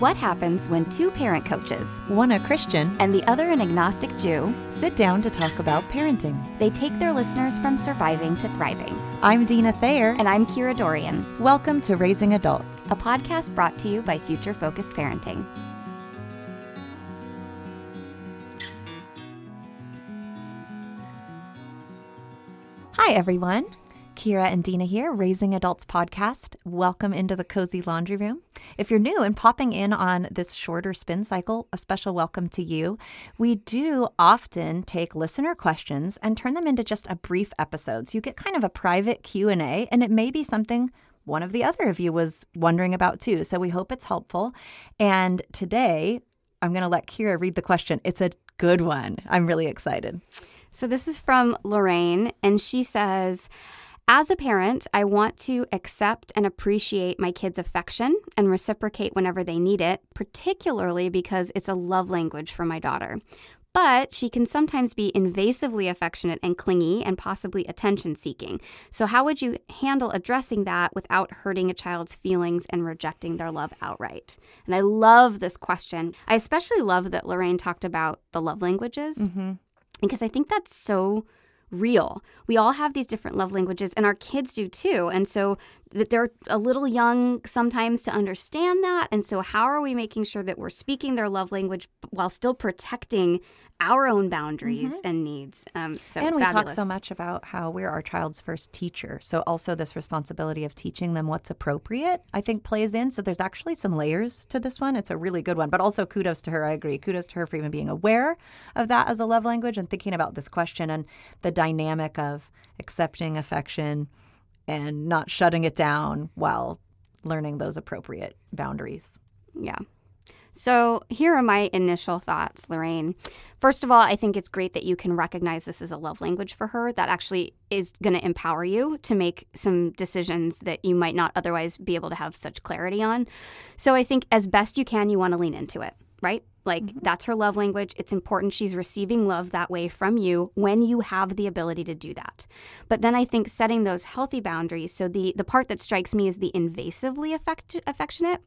What happens when two parent coaches, one a Christian and the other an agnostic Jew, sit down to talk about parenting? They take their listeners from surviving to thriving. I'm Dina Thayer. And I'm Kira Dorian. Welcome to Raising Adults, a podcast brought to you by Future Focused Parenting. Hi, everyone. Kira and Dina here, Raising Adults podcast. Welcome into the cozy laundry room. If you're new and popping in on this shorter spin cycle, a special welcome to you. We do often take listener questions and turn them into just a brief episodes. You get kind of a private Q&A and it may be something one of the other of you was wondering about too. So we hope it's helpful. And today, I'm going to let Kira read the question. It's a good one. I'm really excited. So this is from Lorraine and she says, as a parent, I want to accept and appreciate my kids' affection and reciprocate whenever they need it, particularly because it's a love language for my daughter. But she can sometimes be invasively affectionate and clingy and possibly attention seeking. So, how would you handle addressing that without hurting a child's feelings and rejecting their love outright? And I love this question. I especially love that Lorraine talked about the love languages mm-hmm. because I think that's so real. We all have these different love languages, and our kids do too. And so that they're a little young sometimes to understand that. And so, how are we making sure that we're speaking their love language while still protecting our own boundaries mm-hmm. and needs. Um, so and we talk so much about how we're our child's first teacher. So also this responsibility of teaching them what's appropriate, I think, plays in. So there's actually some layers to this one. It's a really good one. But also kudos to her. I agree. Kudos to her for even being aware of that as a love language and thinking about this question and the dynamic of accepting affection and not shutting it down while learning those appropriate boundaries. Yeah. So, here are my initial thoughts, Lorraine. First of all, I think it's great that you can recognize this as a love language for her. That actually is going to empower you to make some decisions that you might not otherwise be able to have such clarity on. So, I think as best you can, you want to lean into it, right? Like mm-hmm. that's her love language. It's important she's receiving love that way from you when you have the ability to do that. But then I think setting those healthy boundaries. So the the part that strikes me is the invasively affect, affectionate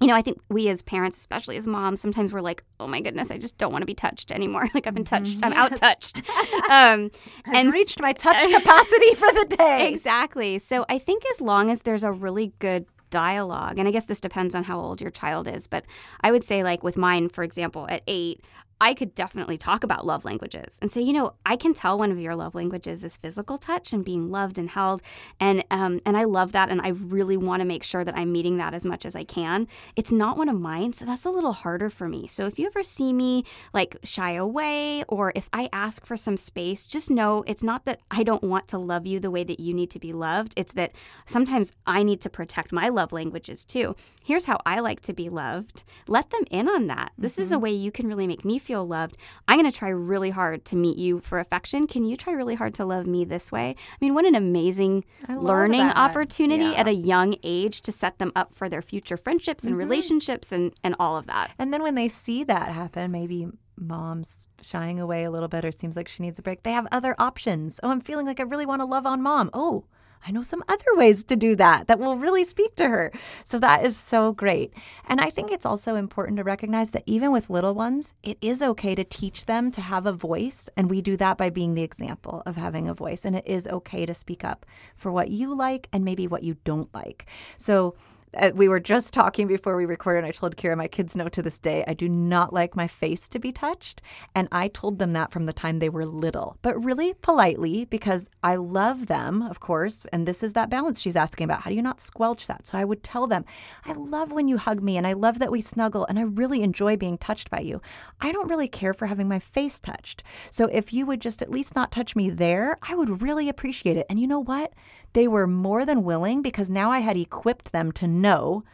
you know, I think we as parents, especially as moms, sometimes we're like, "Oh my goodness, I just don't want to be touched anymore. Like I've been touched, I'm out touched." Um, I've and reached my touch capacity for the day. Exactly. So I think as long as there's a really good dialogue, and I guess this depends on how old your child is, but I would say like with mine, for example, at eight, I could definitely talk about love languages and say, you know, I can tell one of your love languages is physical touch and being loved and held, and um, and I love that, and I really want to make sure that I'm meeting that as much as I can. It's not one of mine, so that's a little harder for me. So if you ever see me like shy away, or if I ask for some space, just know it's not that I don't want to love you the way that you need to be loved. It's that sometimes I need to protect my love languages too. Here's how I like to be loved. Let them in on that. This mm-hmm. is a mm-hmm. way you can really make me feel loved. I'm going to try really hard to meet you for affection. Can you try really hard to love me this way? I mean, what an amazing learning that. opportunity yeah. at a young age to set them up for their future friendships and mm-hmm. relationships and, and all of that. And then when they see that happen, maybe mom's shying away a little bit or seems like she needs a break, they have other options. Oh, I'm feeling like I really want to love on mom. Oh, I know some other ways to do that that will really speak to her. So that is so great. And I think it's also important to recognize that even with little ones, it is okay to teach them to have a voice. And we do that by being the example of having a voice. And it is okay to speak up for what you like and maybe what you don't like. So Uh, we were just talking before we recorded, and I told Kira, my kids know to this day, I do not like my face to be touched. And I told them that from the time they were little, but really politely because I love them, of course. And this is that balance she's asking about. How do you not squelch that? So I would tell them, I love when you hug me, and I love that we snuggle, and I really enjoy being touched by you. I don't really care for having my face touched. So if you would just at least not touch me there, I would really appreciate it. And you know what? They were more than willing because now I had equipped them to know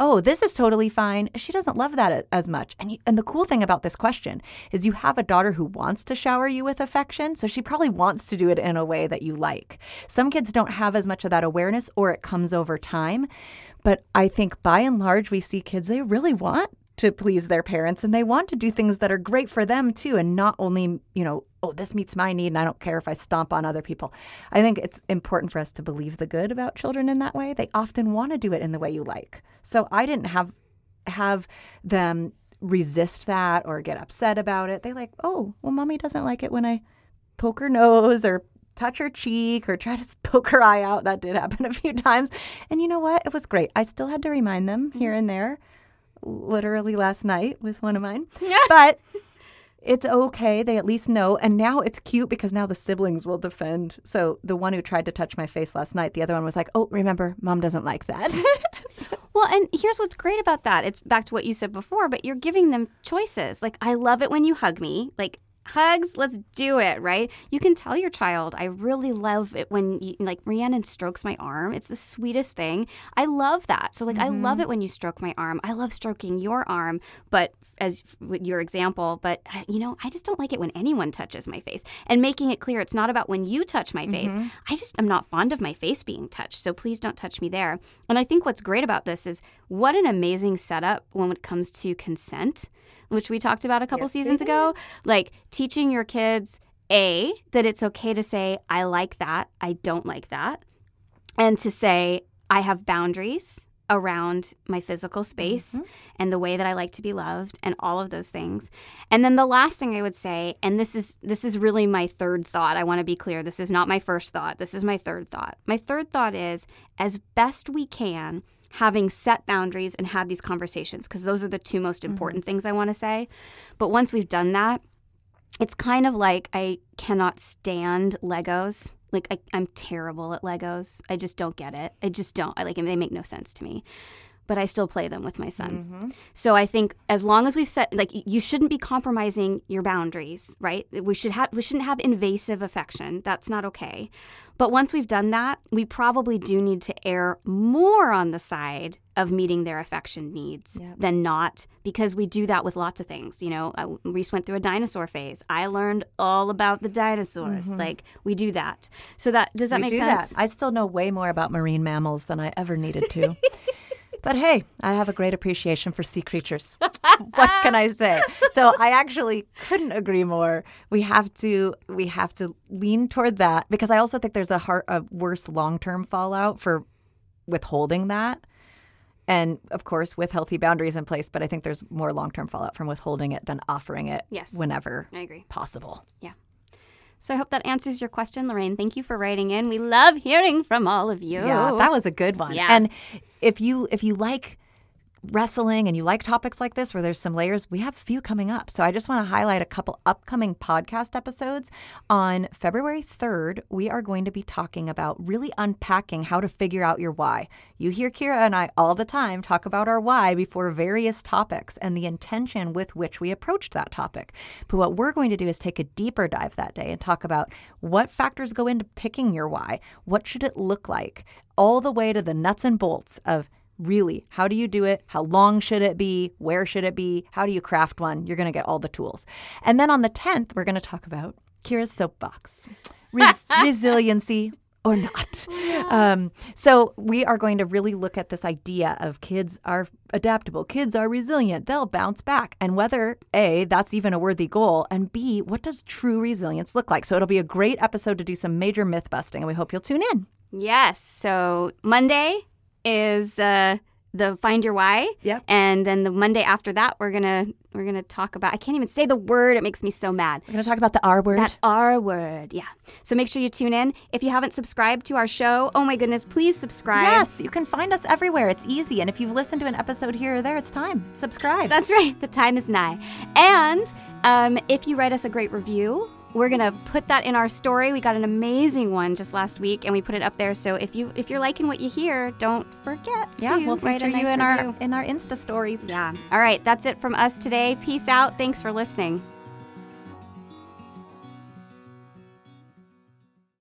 oh, this is totally fine. She doesn't love that as much. And, you, and the cool thing about this question is you have a daughter who wants to shower you with affection, so she probably wants to do it in a way that you like. Some kids don't have as much of that awareness or it comes over time. But I think by and large, we see kids, they really want to please their parents and they want to do things that are great for them too and not only you know oh this meets my need and i don't care if i stomp on other people i think it's important for us to believe the good about children in that way they often want to do it in the way you like So I didn't have have them resist that or get upset about it. They like, oh, well, mommy doesn't like it when I poke her nose or touch her cheek or try to poke her eye out. That did happen a few times. And you know what? It was great. I still had to remind them mm-hmm. here and there, literally last night with one of mine. but it's okay. They at least know. And now it's cute because now the siblings will defend. So the one who tried to touch my face last night, the other one was like, oh, remember, mom doesn't like that. Well, and here's what's great about that. It's back to what you said before, but you're giving them choices. Like, I love it when you hug me. Like, hugs, let's do it, right? You can tell your child, I really love it when you, like, Rhiannon strokes my arm. It's the sweetest thing. I love that. So, like, I love it when you stroke my arm. I love stroking your arm, but as with your example, but uh, you know, I just don't like it when anyone touches my face. And making it clear it's not about when you touch my face. I just am not fond of my face being touched. So please don't touch me there. And I think what's great about this is what an amazing setup when it comes to consent, which we talked about a couple Yes, seasons ago. Mm-hmm. Like teaching your kids a that it's okay to say I like that, I don't like that, and to say I have boundaries around my physical space mm-hmm. and the way that I like to be loved and all of those things. And then the last thing I would say and this is this is really my third thought. I want to be clear. This is not my first thought. This is my third thought. My third thought is as best we can having set boundaries and had these conversations because those are the two most mm-hmm. important things I want to say. But once we've done that, it's kind of like I cannot stand Legos. Like I, I'm terrible at Legos. I just don't get it. I just don't. I like them, they make no sense to me. But I still play them with my son. So I think as long as we've set like you shouldn't be compromising your boundaries, right? We should have we shouldn't have invasive affection. That's not okay. But once we've done that, we probably do need to err more on the side of meeting their affection needs Yep. than not because we do that with lots of things. You know, uh, Reese went through a dinosaur phase. I learned all about the dinosaurs. Like we do that. So that does that We make sense? That. I still know way more about marine mammals than I ever needed to. but hey, I have a great appreciation for sea creatures. what can I say? So I actually couldn't agree more. We have to we have to lean toward that because I also think there's a heart a worse long-term fallout for withholding that. And of course, with healthy boundaries in place, but I think there's more long-term fallout from withholding it than offering it Yes. whenever I agree. possible. So I hope that answers your question, Lorraine. Thank you for writing in. We love hearing from all of you. Yeah, that was a good one. Yeah. And if you if you like wrestling and you like topics like this where there's some layers, we have a few coming up. So I just want to highlight a couple upcoming podcast episodes. On February 3rd, we are going to be talking about really unpacking how to figure out your why. You hear Kira and I all the time talk about our why before various topics and the intention with which we approached that topic. But what we're going to do is take a deeper dive that day and talk about what factors go into picking your why. What should it look like? All the way to the nuts and bolts of really how do you do it? How long should it be? Where should it be? How do you craft one? You're going to get all the tools. And then on the 10th we're going to talk about kira's soapbox. Res- resiliency or not? Um, so we are going to really look at this idea of kids are adaptable kids are resilient they'll bounce back. And whether a that's even a worthy goal and b what does true resilience look like? So it'll be a great episode to do some major myth busting and we hope you'll tune in. Yes. So Monday is uh, the find your why. Yep. And then the Monday after that, we're gonna we're gonna talk about. I can't even say the word. It makes me so mad. we're to talk about the r word That R word. Yeah. So make sure you tune in. If you haven't subscribed to our show, oh my goodness, please subscribe. Yes, you can find us everywhere. It's easy. And if you've listened to an episode here or there, it's time. Subscribe. That's right. The time is nigh. And um, if you write us a great review, we're gonna put that in our story. We got an amazing one just last week, and we put it up there. So if you if you're liking what you hear, don't forget yeah, to we'll feature nice you in review. our in our Insta stories. Yeah. All right. That's it from us today. Peace out. Thanks for listening.